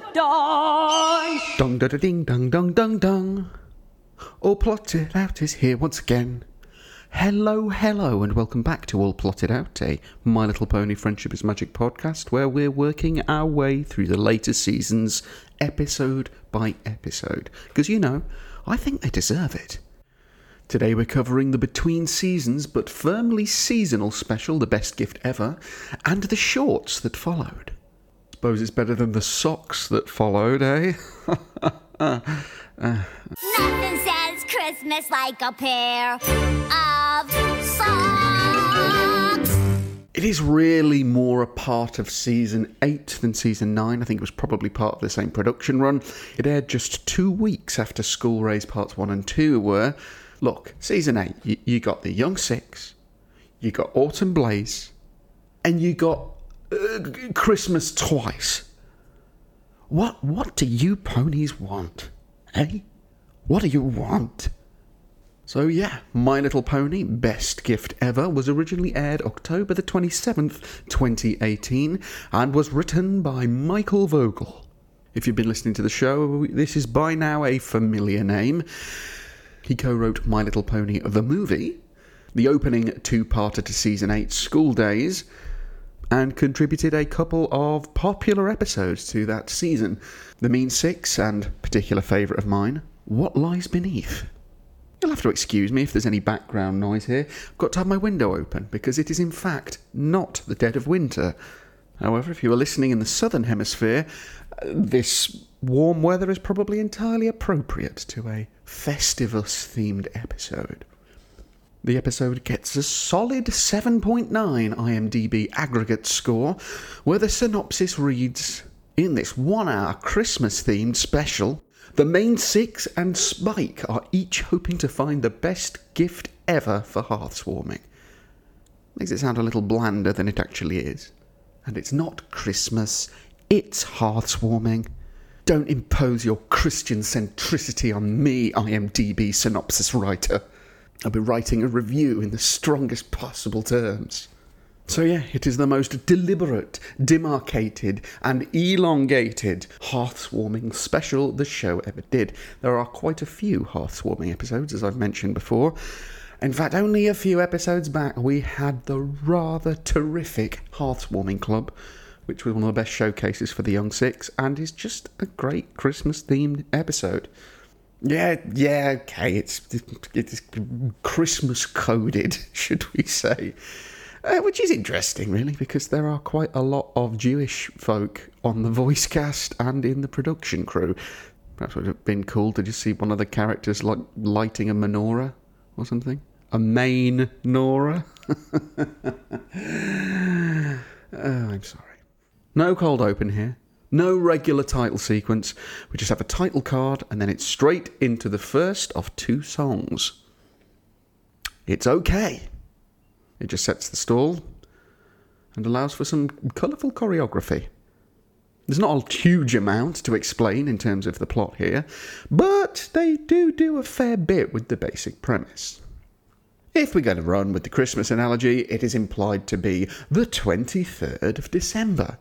dun dun. Dong da da ding dong dong dong dong. All Plotted Out is here once again. Hello, hello, and welcome back to All Plotted Out, a My Little Pony Friendship is Magic podcast where we're working our way through the latest seasons, episode by episode. Because, you know, I think they deserve it. Today we're covering the between seasons but firmly seasonal special, The Best Gift Ever, and the shorts that followed. Suppose it's better than the socks that followed, eh? Nothing says Christmas like a pair of socks. It is really more a part of season 8 than season 9. I think it was probably part of the same production run. It aired just two weeks after School Raze Parts 1 and 2 were. Look, season 8, you, you got the Young Six, you got Autumn Blaze, and you got uh, Christmas twice. What, what do you ponies want? Eh? What do you want? So yeah, My Little Pony Best Gift Ever was originally aired October the 27th, 2018 and was written by Michael Vogel. If you've been listening to the show, this is by now a familiar name. He co-wrote My Little Pony the movie, the opening two-parter to season 8 School Days, and contributed a couple of popular episodes to that season. The Mean Six and particular favourite of mine, What Lies Beneath. You'll have to excuse me if there's any background noise here. I've got to have my window open because it is, in fact, not the dead of winter. However, if you are listening in the southern hemisphere, uh, this warm weather is probably entirely appropriate to a Festivus themed episode. The episode gets a solid 7.9 IMDb aggregate score, where the synopsis reads In this one hour Christmas themed special, the main six and Spike are each hoping to find the best gift ever for hearths warming. Makes it sound a little blander than it actually is. And it's not Christmas, it's hearths warming. Don't impose your Christian centricity on me, IMDb synopsis writer. I'll be writing a review in the strongest possible terms. So, yeah, it is the most deliberate, demarcated, and elongated hearthwarming special the show ever did. There are quite a few hearthwarming episodes, as I've mentioned before. In fact, only a few episodes back, we had the rather terrific Hearthwarming Club, which was one of the best showcases for the Young Six, and is just a great Christmas themed episode. Yeah, yeah, okay, it's it's Christmas coded, should we say? Uh, which is interesting, really, because there are quite a lot of Jewish folk on the voice cast and in the production crew. Perhaps it would have been cool to just see one of the characters like lighting a menorah or something. A main Nora. oh, I'm sorry. No cold open here. No regular title sequence. We just have a title card and then it's straight into the first of two songs. It's okay. It just sets the stall and allows for some colourful choreography. There's not a huge amount to explain in terms of the plot here, but they do do a fair bit with the basic premise. If we're going to run with the Christmas analogy, it is implied to be the 23rd of December,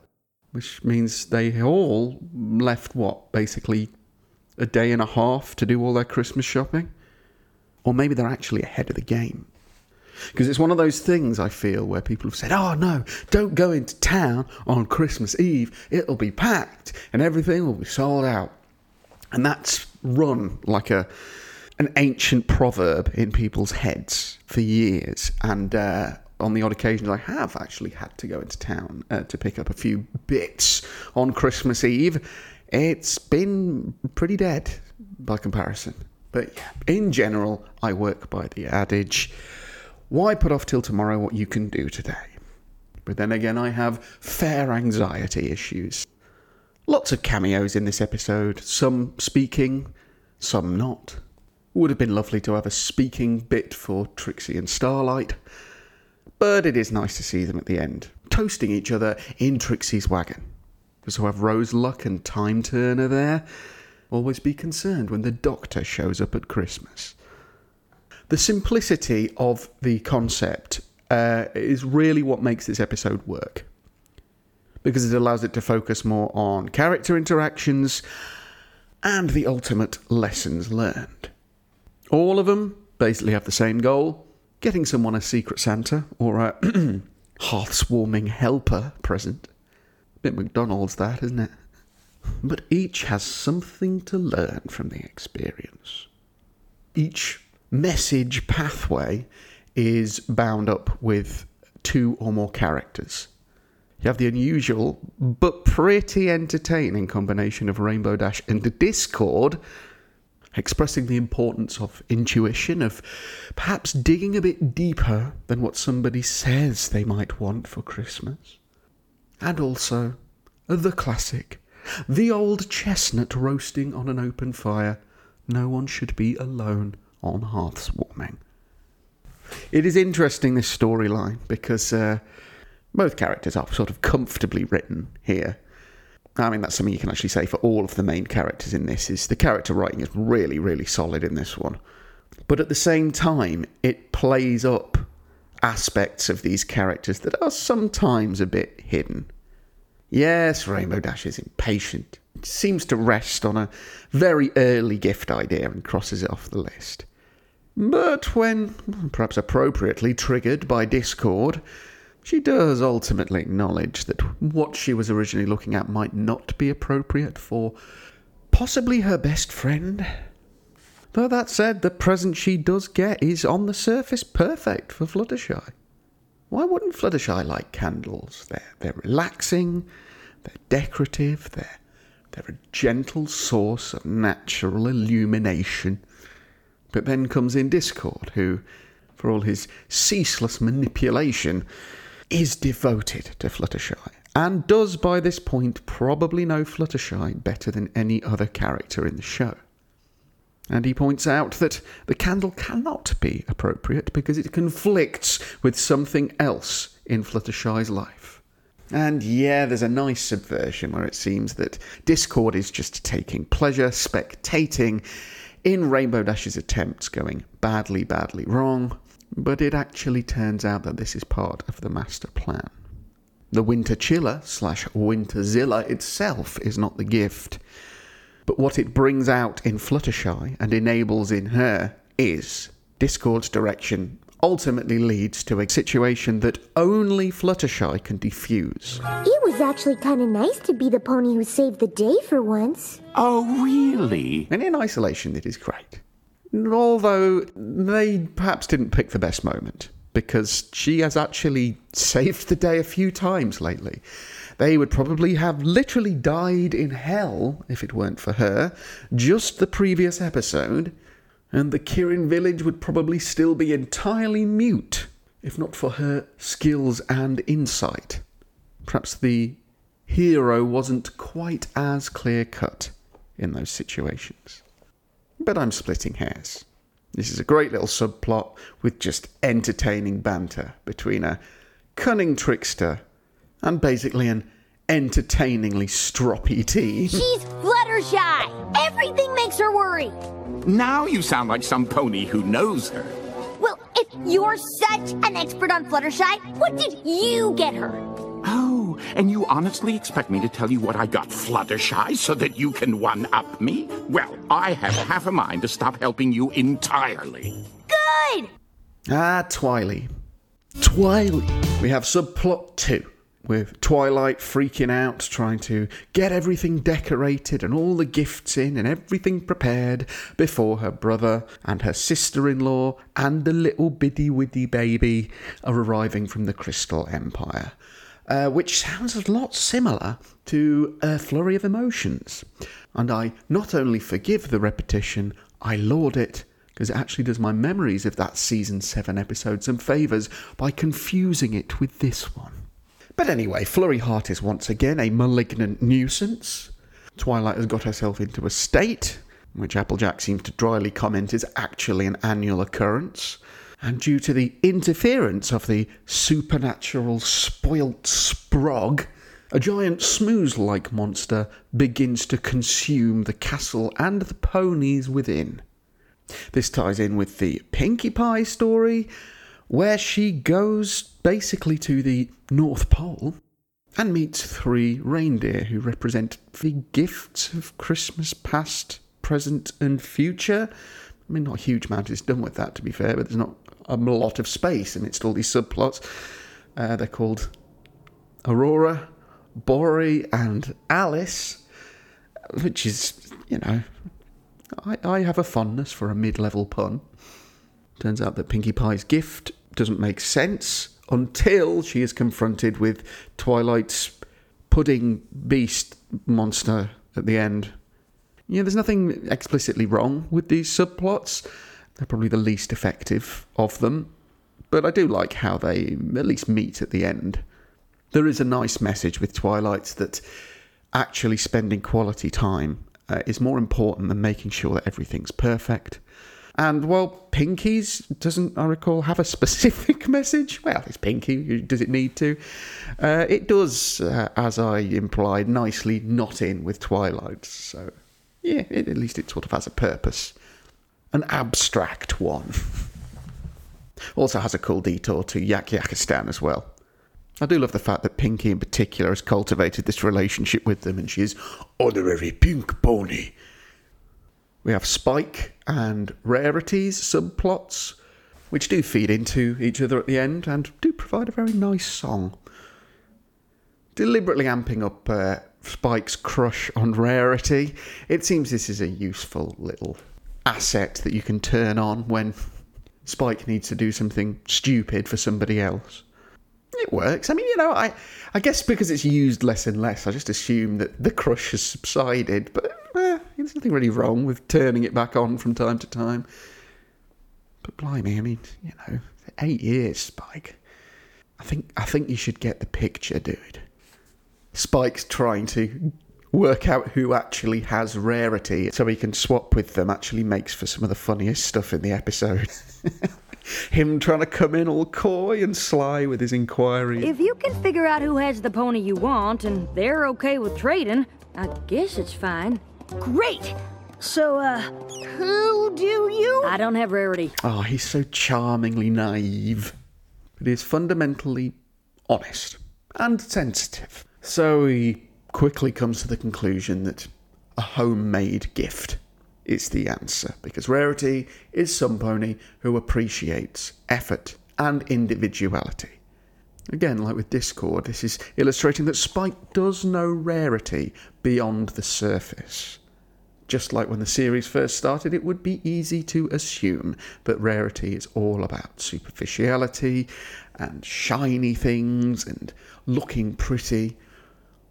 which means they all left what, basically a day and a half to do all their Christmas shopping? Or maybe they're actually ahead of the game. Because it's one of those things I feel where people have said, oh no, don't go into town on Christmas Eve, it'll be packed and everything will be sold out. And that's run like a an ancient proverb in people's heads for years. And uh, on the odd occasions, I have actually had to go into town uh, to pick up a few bits on Christmas Eve. It's been pretty dead by comparison. But yeah, in general, I work by the adage why put off till tomorrow what you can do today? But then again, I have fair anxiety issues. Lots of cameos in this episode, some speaking, some not. Would have been lovely to have a speaking bit for Trixie and Starlight, but it is nice to see them at the end, toasting each other in Trixie's wagon. So have Roseluck and Time Turner there. Always be concerned when the Doctor shows up at Christmas. The simplicity of the concept uh, is really what makes this episode work. because it allows it to focus more on character interactions and the ultimate lessons learned. All of them basically have the same goal getting someone a Secret Santa or a hearth warming helper present. Bit McDonald's, that, isn't it? But each has something to learn from the experience. Each message pathway is bound up with two or more characters. You have the unusual but pretty entertaining combination of Rainbow Dash and Discord, expressing the importance of intuition, of perhaps digging a bit deeper than what somebody says they might want for Christmas. And also the classic, the old chestnut roasting on an open fire. No one should be alone on hearths warming. It is interesting, this storyline, because uh, both characters are sort of comfortably written here. I mean, that's something you can actually say for all of the main characters in this, is the character writing is really, really solid in this one. But at the same time, it plays up aspects of these characters that are sometimes a bit hidden. Yes, Rainbow Dash is impatient. It seems to rest on a very early gift idea and crosses it off the list. But when, perhaps appropriately, triggered by Discord, she does ultimately acknowledge that what she was originally looking at might not be appropriate for possibly her best friend. Though that said, the present she does get is on the surface perfect for Fluttershy. Why wouldn't Fluttershy like candles? They're, they're relaxing, they're decorative, they're, they're a gentle source of natural illumination. But then comes in Discord, who, for all his ceaseless manipulation, is devoted to Fluttershy, and does by this point probably know Fluttershy better than any other character in the show. And he points out that the candle cannot be appropriate because it conflicts with something else in Fluttershy's life. And yeah, there's a nice subversion where it seems that Discord is just taking pleasure, spectating in Rainbow Dash's attempts going badly, badly wrong, but it actually turns out that this is part of the master plan. The Winter Chiller slash Winterzilla itself is not the gift, but what it brings out in Fluttershy and enables in her is Discord's direction ultimately leads to a situation that only Fluttershy can defuse. It was actually kind of nice to be the pony who saved the day for once. Oh, really? And in isolation, it is great. Although they perhaps didn't pick the best moment, because she has actually saved the day a few times lately. They would probably have literally died in hell if it weren't for her, just the previous episode, and the Kirin village would probably still be entirely mute if not for her skills and insight. Perhaps the hero wasn't quite as clear cut in those situations. But I'm splitting hairs. This is a great little subplot with just entertaining banter between a cunning trickster and basically an entertainingly stroppy teen. She's Fluttershy. Everything makes her worry. Now you sound like some pony who knows her. Well, if you're such an expert on Fluttershy, what did you get her? And you honestly expect me to tell you what I got Fluttershy so that you can one up me? Well, I have half a mind to stop helping you entirely. Good. Ah, Twily. Twily. We have subplot two, with Twilight freaking out, trying to get everything decorated and all the gifts in and everything prepared before her brother and her sister in law and the little biddy widdy baby are arriving from the Crystal Empire. Uh, which sounds a lot similar to a flurry of emotions. And I not only forgive the repetition, I laud it because it actually does my memories of that season 7 episode some favours by confusing it with this one. But anyway, Flurry Heart is once again a malignant nuisance. Twilight has got herself into a state, which Applejack seems to dryly comment is actually an annual occurrence. And due to the interference of the supernatural spoilt sprog, a giant smooze like monster begins to consume the castle and the ponies within. This ties in with the Pinkie Pie story, where she goes basically to the North Pole and meets three reindeer who represent the gifts of Christmas past, present, and future. I mean, not a huge amount is done with that, to be fair, but there's not a lot of space amidst all these subplots. Uh, they're called Aurora, Bori, and Alice, which is, you know, I, I have a fondness for a mid level pun. Turns out that Pinkie Pie's gift doesn't make sense until she is confronted with Twilight's pudding beast monster at the end. Yeah, there's nothing explicitly wrong with these subplots. They're probably the least effective of them. But I do like how they at least meet at the end. There is a nice message with Twilight that actually spending quality time uh, is more important than making sure that everything's perfect. And well, Pinkie's doesn't, I recall, have a specific message. Well, it's Pinkie, Does it need to? Uh, it does, uh, as I implied, nicely not in with Twilight. So, yeah, it, at least it sort of has a purpose. An abstract one. also has a cool detour to Yakyakistan as well. I do love the fact that Pinkie in particular has cultivated this relationship with them and she is honorary pink pony. We have Spike and Rarity's subplots, which do feed into each other at the end and do provide a very nice song. Deliberately amping up uh, Spike's crush on Rarity, it seems this is a useful little asset that you can turn on when Spike needs to do something stupid for somebody else. It works. I mean, you know, I, I guess because it's used less and less, I just assume that the crush has subsided. But eh, there's nothing really wrong with turning it back on from time to time. But blimey, I mean, you know, eight years, Spike. I think I think you should get the picture, dude. Spike's trying to work out who actually has rarity so he can swap with them actually makes for some of the funniest stuff in the episode. Him trying to come in all coy and sly with his inquiry. If you can figure out who has the pony you want and they're okay with trading, I guess it's fine. Great! So, uh, Who do you? I don't have rarity. Oh, he's so charmingly naive. But he is fundamentally honest and sensitive. So he quickly comes to the conclusion that a homemade gift is the answer because Rarity is some pony who appreciates effort and individuality. Again, like with Discord, this is illustrating that Spike does know Rarity beyond the surface. Just like when the series first started, it would be easy to assume that Rarity is all about superficiality and shiny things and looking pretty.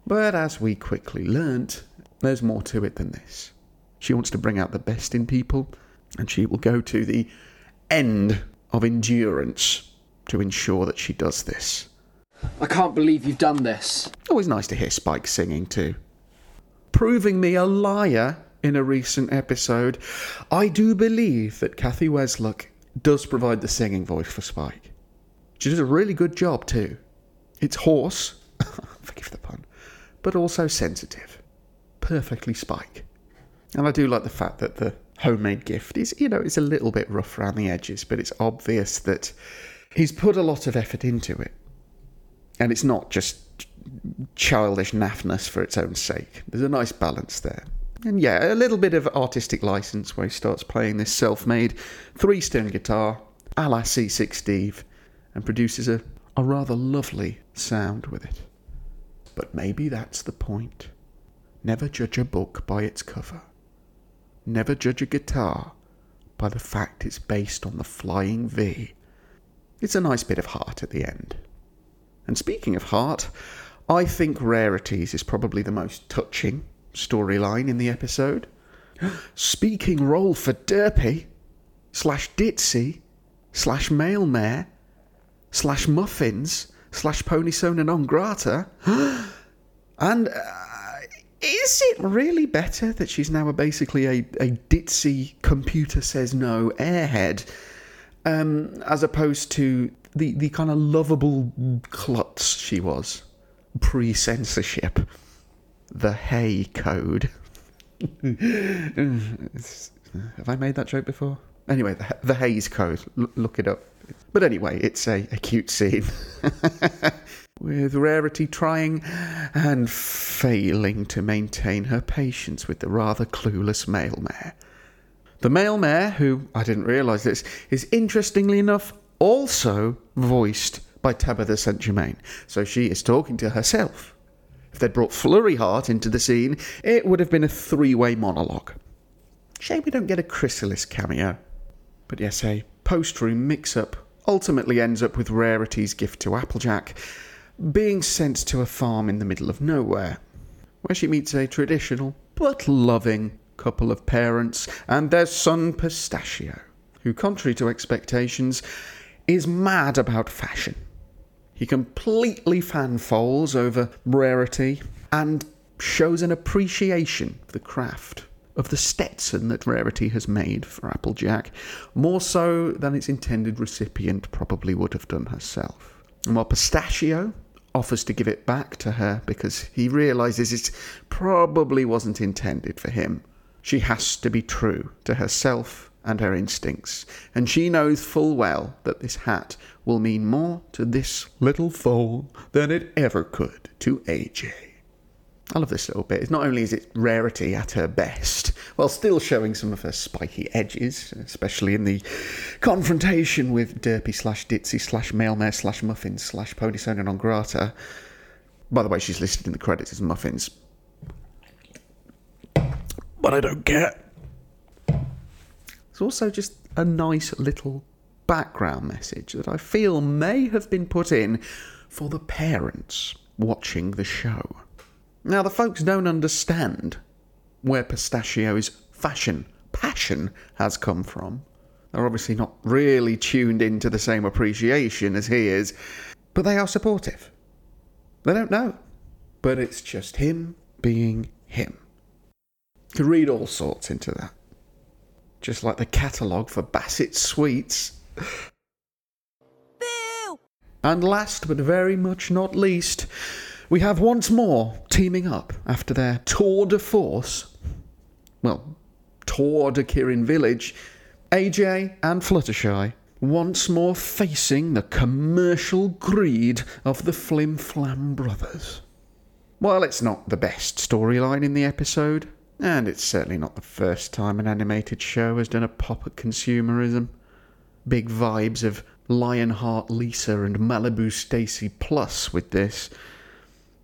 But as we quickly learnt, there's more to it than this. She wants to bring out the best in people, and she will go to the end of endurance to ensure that she does this. I can't believe you've done this. Always nice to hear Spike singing too. Proving me a liar in a recent episode, I do believe that Cathy Weseluck does provide the singing voice for Spike. She does a really good job too. It's hoarse, forgive the pun, but also sensitive. Perfectly Spike. And I do like the fact that the homemade gift is, you know, it's a little bit rough around the edges, but it's obvious that he's put a lot of effort into it. And it's not just childish naffness for its own sake. There's a nice balance there. And yeah, a little bit of artistic license where he starts playing this self made three string guitar a la Seasick Steve and produces a, a rather lovely sound with it. But maybe that's the point. Never judge a book by its cover. Never judge a guitar by the fact it's based on the Flying V. It's a nice bit of heart at the end. And speaking of heart, I think Rarity's is probably the most touching storyline in the episode. Speaking role for Derpy, slash Ditzy, slash Mail Mare, slash Muffins, slash Ponysona non grata. and uh, is it really better that she's now a, basically a, a ditzy computer says no airhead, um, as opposed to the, the kind of lovable klutz she was pre censorship? The Hay Code. Have I made that joke before? Anyway, the, the Hays Code, L- look it up. But anyway, it's a, a cute scene. with Rarity trying and failing to maintain her patience with the rather clueless mail mare. The mail mare, who I didn't realise this, is interestingly enough also voiced by Tabitha St. Germain. So she is talking to herself. If they'd brought Flurry Heart into the scene, it would have been a three way monologue. Shame we don't get a Chrysalis cameo. But yes, a post room mix up ultimately ends up with Rarity's gift to Applejack being sent to a farm in the middle of nowhere, where she meets a traditional but loving couple of parents and their son Pistachio, who, contrary to expectations, is mad about fashion. He completely fanfolds over Rarity and shows an appreciation of the craft of the Stetson that Rarity has made for Applejack, more so than its intended recipient probably would have done herself. And while Pistachio offers to give it back to her because he realizes it probably wasn't intended for him, she has to be true to herself and her instincts, and she knows full well that this hat will mean more to this little foal than it ever could to AJ. I love this little bit. Not only is it rarity at her best, while still showing some of her spiky edges, especially in the confrontation with Derpy slash Ditzy slash Mailmare slash Muffins slash Ponysona Non Grata. By the way, she's listed in the credits as Muffins. But I don't care. It's also just a nice little background message that I feel may have been put in for the parents watching the show. Now, the folks don't understand where Pistachio's fashion passion has come from. They're obviously not really tuned into the same appreciation as he is, but they are supportive. They don't know, but it's just him being him. Could read all sorts into that. Just like the catalogue for Bassett Sweets. Boo! And last but very much not least, we have once more teaming up after their tour de force. Well, tour de Kirin Village. AJ and Fluttershy once more facing the commercial greed of the Flim Flam brothers. While it's not the best storyline in the episode, and it's certainly not the first time an animated show has done a pop at consumerism, big vibes of Lionheart Lisa and Malibu Stacy Plus with this,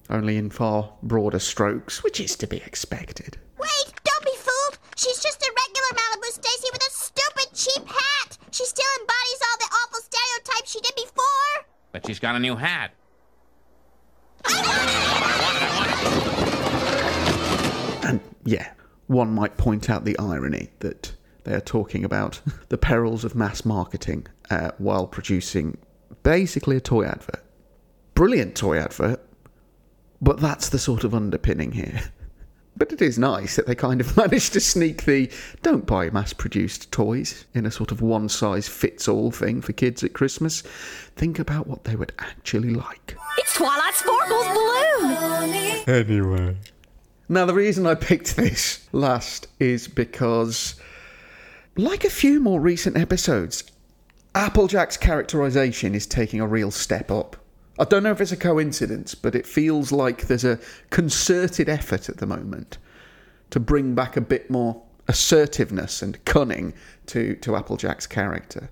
only in far broader strokes, which is to be expected. Wait, don't be fooled. She's just a regular Malibu Stacy with a stupid cheap hat. She still embodies all the awful stereotypes she did before. But she's got a new hat. And yeah, one might point out the irony that they are talking about the perils of mass marketing uh, while producing basically a toy advert. Brilliant toy advert, but that's the sort of underpinning here. But it is nice that they kind of managed to sneak the don't buy mass produced toys in a sort of one size fits all thing for kids at Christmas. Think about what they would actually like. It's Twilight Sparkle's balloon! Anyway. Now, the reason I picked this last is because, like a few more recent episodes, Applejack's characterization is taking a real step up. I don't know if it's a coincidence, but it feels like there's a concerted effort at the moment to bring back a bit more assertiveness and cunning to, to Applejack's character.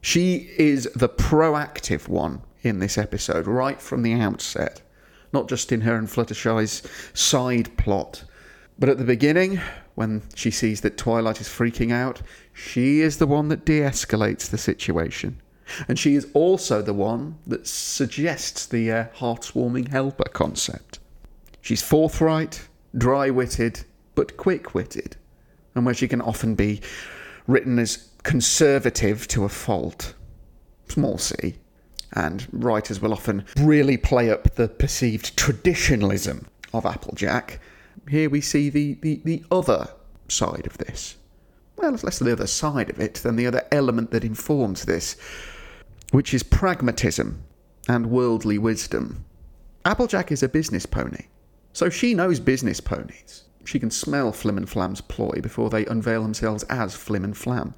She is the proactive one in this episode, right from the outset. Not just in her and Fluttershy's side plot, but at the beginning, when she sees that Twilight is freaking out, she is the one that de escalates the situation. And she is also the one that suggests the uh, heart-warming helper concept. She's forthright, dry-witted, but quick-witted, and where she can often be written as conservative to a fault. Small c. And writers will often really play up the perceived traditionalism of Applejack. Here we see the, the, the other side of this. Well, it's less the other side of it than the other element that informs this which is pragmatism and worldly wisdom. Applejack is a business pony, so she knows business ponies. She can smell Flim and Flam's ploy before they unveil themselves as Flim and Flam.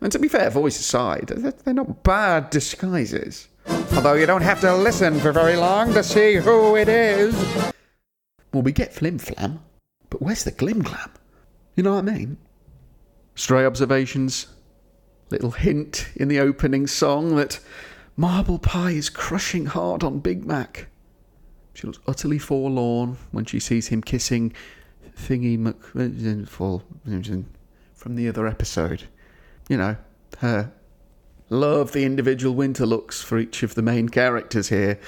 And to be fair, voice aside, they're not bad disguises. Although you don't have to listen for very long to see who it is. Well, we get Flim Flam, but where's the Glim Glam? You know what I mean? Stray observations. Little hint in the opening song that Marble Pie is crushing hard on Big Mac. She looks utterly forlorn when she sees him kissing Thingy McFall from the other episode. You know, her. Love the individual winter looks for each of the main characters here.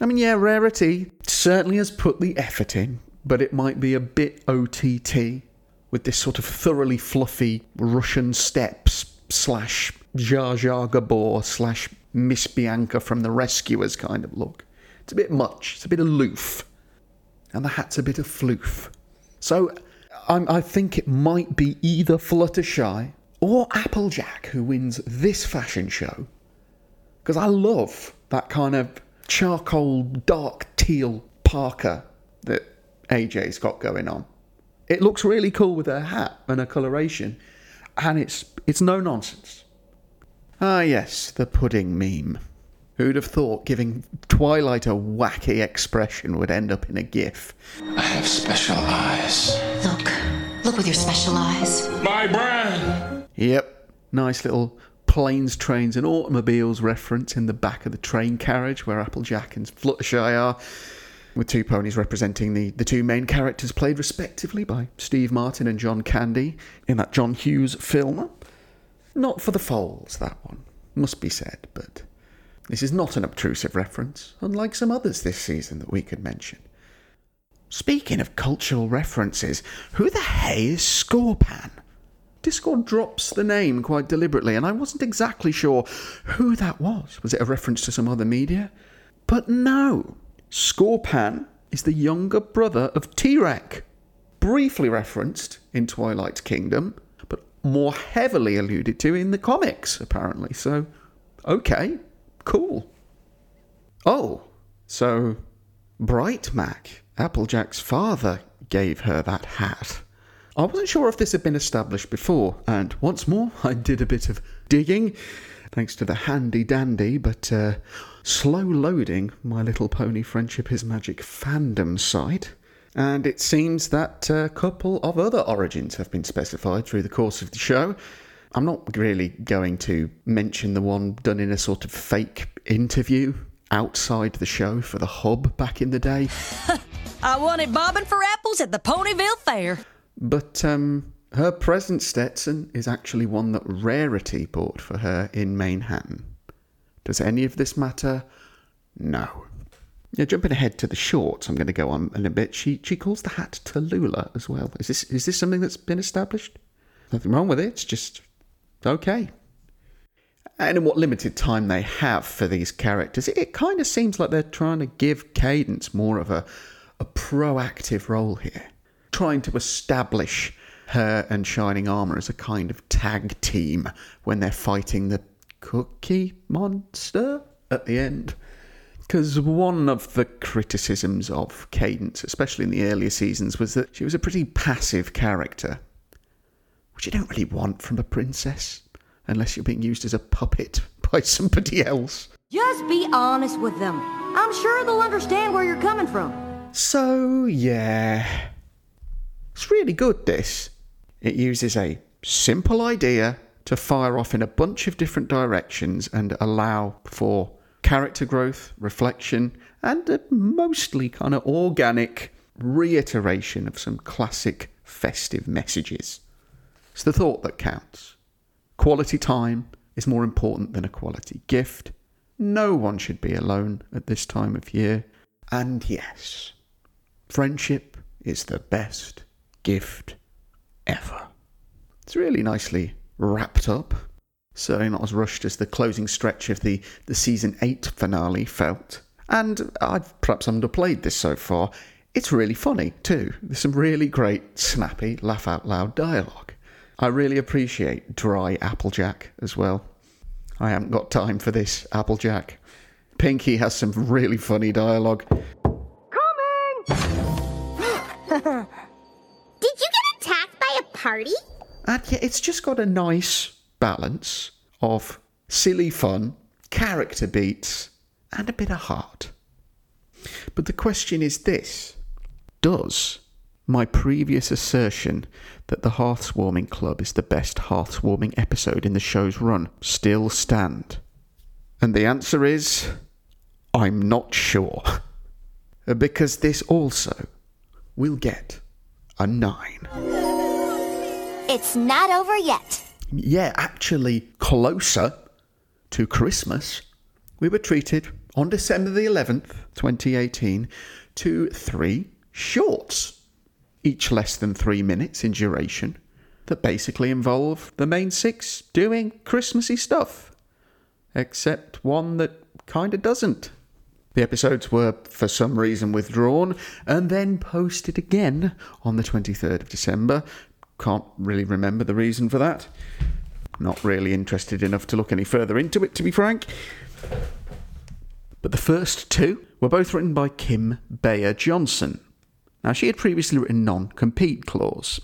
I mean, yeah, Rarity certainly has put the effort in, but it might be a bit OTT with this sort of thoroughly fluffy Russian steppes slash Zsa Zsa Gabor slash Miss Bianca from the Rescuers kind of look. It's a bit much. It's a bit aloof. And the hat's a bit of floof. So I'm, I think it might be either Fluttershy or Applejack who wins this fashion show. Because I love that kind of charcoal, dark teal parka that AJ's got going on. It looks really cool with her hat and her coloration, and it's it's no nonsense. Ah, yes, the pudding meme. Who'd have thought giving Twilight a wacky expression would end up in a GIF? I have special eyes. Look. Look with your special eyes. My brand! Yep, nice little planes, trains, and automobiles reference in the back of the train carriage where Applejack and Fluttershy are, with two ponies representing the, the two main characters played respectively by Steve Martin and John Candy in that John Hughes film. Not for the foals, that one, must be said, but this is not an obtrusive reference, unlike some others this season that we could mention. Speaking of cultural references, who the hey is Scorpan? Discord drops the name quite deliberately, and I wasn't exactly sure who that was. Was it a reference to some other media? But no. Scorpan is the younger brother of Tirek, briefly referenced in Twilight Kingdom, but more heavily alluded to in the comics, apparently. So, okay, cool. Oh, so Bright Mac, Applejack's father, gave her that hat. I wasn't sure if this had been established before, and once more I did a bit of digging, thanks to the handy dandy but uh, slow loading My Little Pony Friendship is Magic fandom site. And it seems that a couple of other origins have been specified through the course of the show. I'm not really going to mention the one done in a sort of fake interview outside the show for the hub back in the day. I wanted bobbing for apples at the Ponyville Fair. But um, her present Stetson is actually one that Rarity bought for her in Manehattan. Does any of this matter? No. Now, jumping ahead to the shorts, I'm going to go on in a bit. She she calls the hat Tallulah as well. Is this is this something that's been established? Nothing wrong with it. It's just okay. And in what limited time they have for these characters, it, it kind of seems like they're trying to give Cadance more of a a proactive role here trying to establish her and Shining Armour as a kind of tag team when they're fighting the Cookie Monster at the end. Because one of the criticisms of Cadance, especially in the earlier seasons, was that she was a pretty passive character, which you don't really want from a princess, unless you're being used as a puppet by somebody else. Just be honest with them. I'm sure they'll understand where you're coming from. So, yeah. It's really good, this. It uses a simple idea to fire off in a bunch of different directions and allow for character growth, reflection, and a mostly kind of organic reiteration of some classic festive messages. It's the thought that counts. Quality time is more important than a quality gift. No one should be alone at this time of year. And yes, friendship is the best gift ever. It's really nicely wrapped up. Certainly not as rushed as the closing stretch of the, the season 8 finale felt. And I've perhaps underplayed this so far. It's really funny too. There's some really great, snappy, laugh out loud dialogue. I really appreciate dry Applejack as well. I haven't got time for this, Applejack. Pinkie has some really funny dialogue. Party? And yeah, it's just got a nice balance of silly fun, character beats, and a bit of heart. But the question is this Does my previous assertion that the Hearthswarming Club is the best Hearthswarming episode in the show's run still stand? And the answer is I'm not sure. Because this also will get a 9. It's not over yet. Yeah, actually closer to Christmas. We were treated on December the 11th, 2018, to three shorts, each less than three minutes in duration, that basically involve the main six doing Christmassy stuff, except one that kinda doesn't. The episodes were, for some reason, withdrawn and then posted again on the 23rd of December. Can't really remember the reason for that. Not really interested enough to look any further into it, to be frank. But the first two were both written by Kim Beyer-Johnson. Now, she had previously written Non Compete Clause,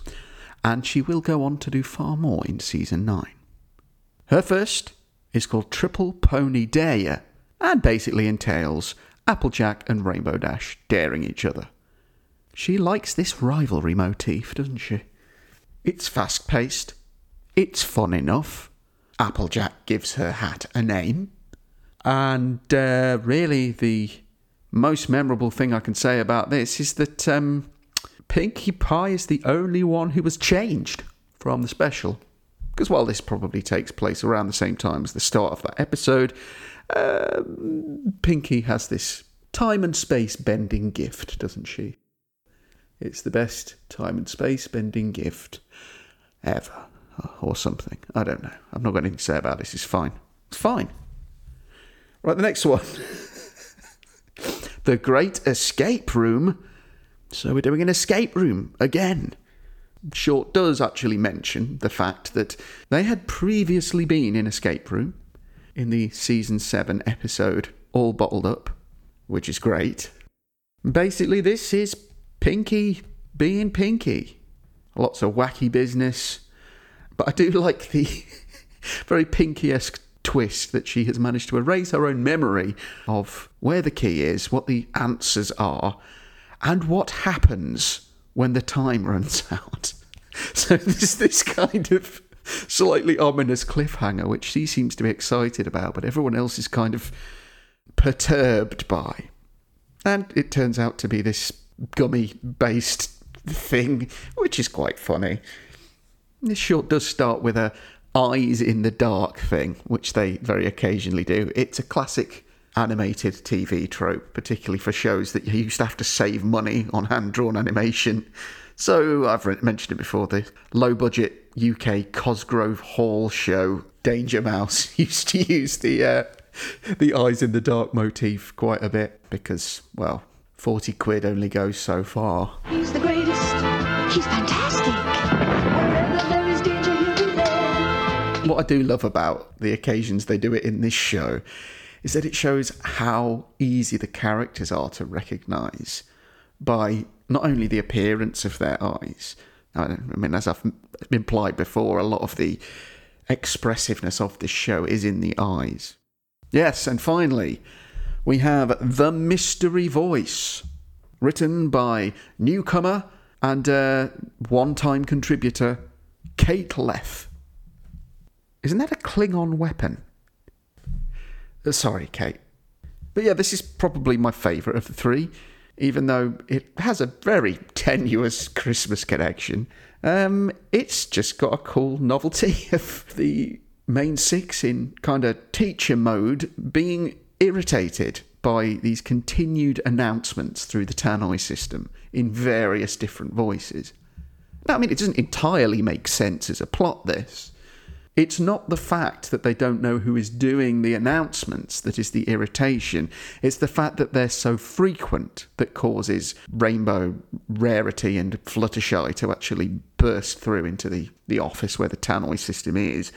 and she will go on to do far more in season 9. Her first is called Triple Pony Dare, and basically entails Applejack and Rainbow Dash daring each other. She likes this rivalry motif, doesn't she? It's fast paced, it's fun enough. Applejack gives her hat a name. And uh, really, the most memorable thing I can say about this is that um, Pinkie Pie is the only one who was changed from the special. Because while this probably takes place around the same time as the start of that episode, um, Pinkie has this time and space bending gift, doesn't she? It's the best time and space bending gift ever, uh, or something. I don't know. I've not got anything to say about this. It's fine. It's fine. Right, the next one. the Great Escape Room. So we're doing an escape room again. Short does actually mention the fact that they had previously been in Escape Room in the season 7 episode All Bottled Up, which is great. Basically, this is Pinkie being Pinkie. Lots of wacky business. But I do like the very Pinkie esque twist that she has managed to erase her own memory of where the key is, what the answers are, and what happens when the time runs out. So there's this kind of slightly ominous cliffhanger, which she seems to be excited about, but everyone else is kind of perturbed by. And it turns out to be this gummy based thing, which is quite funny. This short does start with a eyes in the dark thing, which they very occasionally do. It's a classic animated TV trope, particularly for shows that you used to have to save money on hand drawn animation. So I've mentioned it before the low budget UK Cosgrove Hall show Danger Mouse used to use the uh, the eyes in the dark motif quite a bit because well 40 quid only goes so far. He's the greatest. He's fantastic. There is danger, he'll be there. What I do love about the occasions they do it in this show is that it shows how easy the characters are to recognise by not only the appearance of their eyes. I mean, as I've implied before, a lot of the expressiveness of this show is in the eyes. Yes, and finally, we have The Mystery Voice, written by newcomer and uh, one time contributor Kate Leth. Isn't that a Klingon weapon? Uh, sorry, Kate. But yeah, this is probably my favourite of the three, even though it has a very tenuous Christmas connection. Um, it's just got a cool novelty of the main six in kind of teacher mode being irritated by these continued announcements through the Tannoy system in various different voices. Now, I mean, it doesn't entirely make sense as a plot, this. It's not the fact that they don't know who is doing the announcements that is the irritation. It's the fact that they're so frequent that causes Rainbow, Rarity, and Fluttershy to actually burst through into the, the office where the Tannoy system is.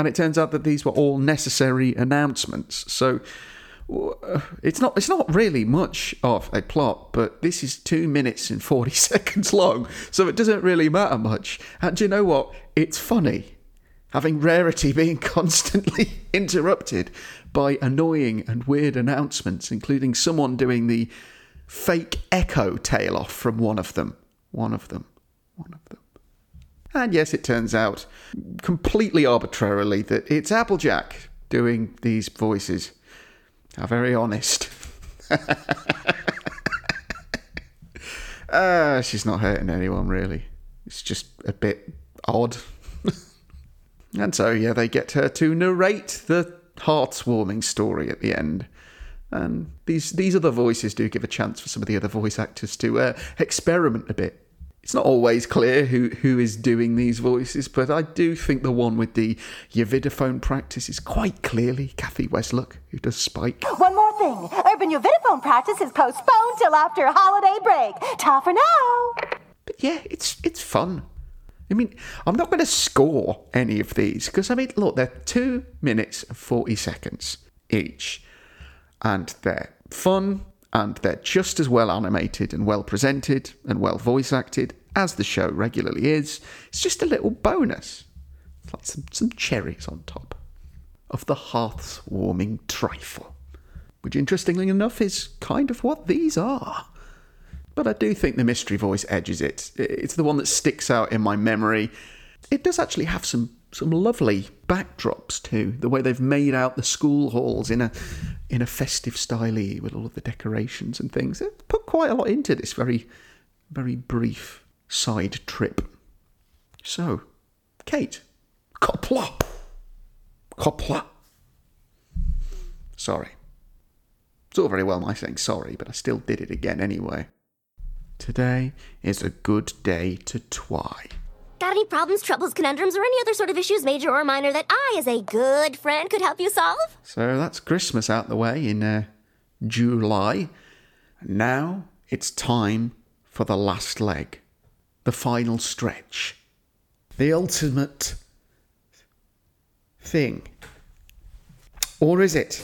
And it turns out that these were all necessary announcements. So uh, it's not it's not really much of a plot, but this is two minutes and forty seconds long, so it doesn't really matter much. And you know what? It's funny. having Rarity being constantly interrupted by annoying and weird announcements, including someone doing the fake echo tail off from one of them. One of them. One of them. And yes, it turns out completely arbitrarily that it's Applejack doing these voices. How very honest. uh, she's not hurting anyone, really. It's just a bit odd. and so, yeah, they get her to narrate the heartwarming story at the end. And these these other voices do give a chance for some of the other voice actors to uh, experiment a bit. It's not always clear who, who is doing these voices, but I do think the one with the Yavidophone practice is quite clearly Cathy Weseluck, who does Spike. One more thing. Urban Uvidophone practice is postponed till after holiday break. Ta for now. But yeah, it's it's fun. I mean, I'm not going to score any of these because I mean, look, they're two minutes and forty seconds each, and they're fun and they're just as well animated and well presented and well voice acted as the show regularly is. It's just a little bonus. It's like some, some cherries on top of the hearth's warming trifle, which interestingly enough is kind of what these are. But I do think the mystery voice edges it. It's the one that sticks out in my memory. It does actually have some some lovely backdrops too. The way they've made out the school halls in a in a festive style with all of the decorations and things. They've put quite a lot into this very very brief side trip. So, Kate, Copla, Copla. Sorry. It's all very well my saying sorry, but I still did it again anyway. Today is a good day to twy. Got any problems, troubles, conundrums, or any other sort of issues, major or minor, that I, as a good friend, could help you solve? So that's Christmas out the way in uh, July. Now it's time for the last leg, the final stretch, the ultimate thing. Or is it?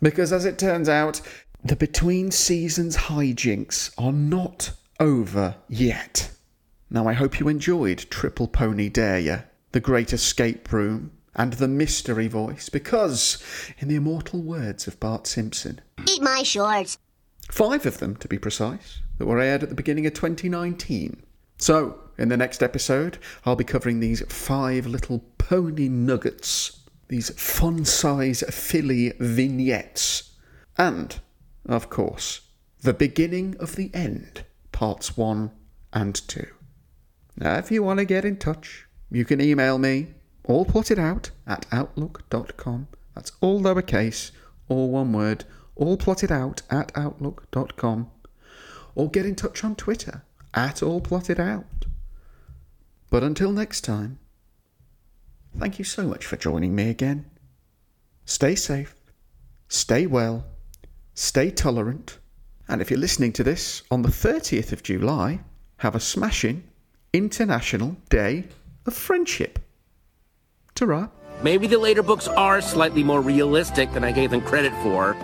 Because as it turns out, the between seasons hijinks are not over yet. Now, I hope you enjoyed Triple Pony Dare Ya, The Great Escape Room, and The Mystery Voice, because, in the immortal words of Bart Simpson, Eat my shorts. Five of them to be precise, that were aired at the beginning of 2019. So, in the next episode, I'll be covering these five little pony nuggets, these fun size filly vignettes, and, of course, the beginning of the end, parts one and two. Now, if you want to get in touch, you can email me, all plotted out, at outlook.com. That's all lowercase, all one word, all plotted out at outlook.com. Or get in touch on Twitter, at all plotted out. But until next time, thank you so much for joining me again. Stay safe, stay well, stay tolerant, and if you're listening to this on the 30th of July, have a smashing International Day of Friendship. Ta Maybe the later books are slightly more realistic than I gave them credit for.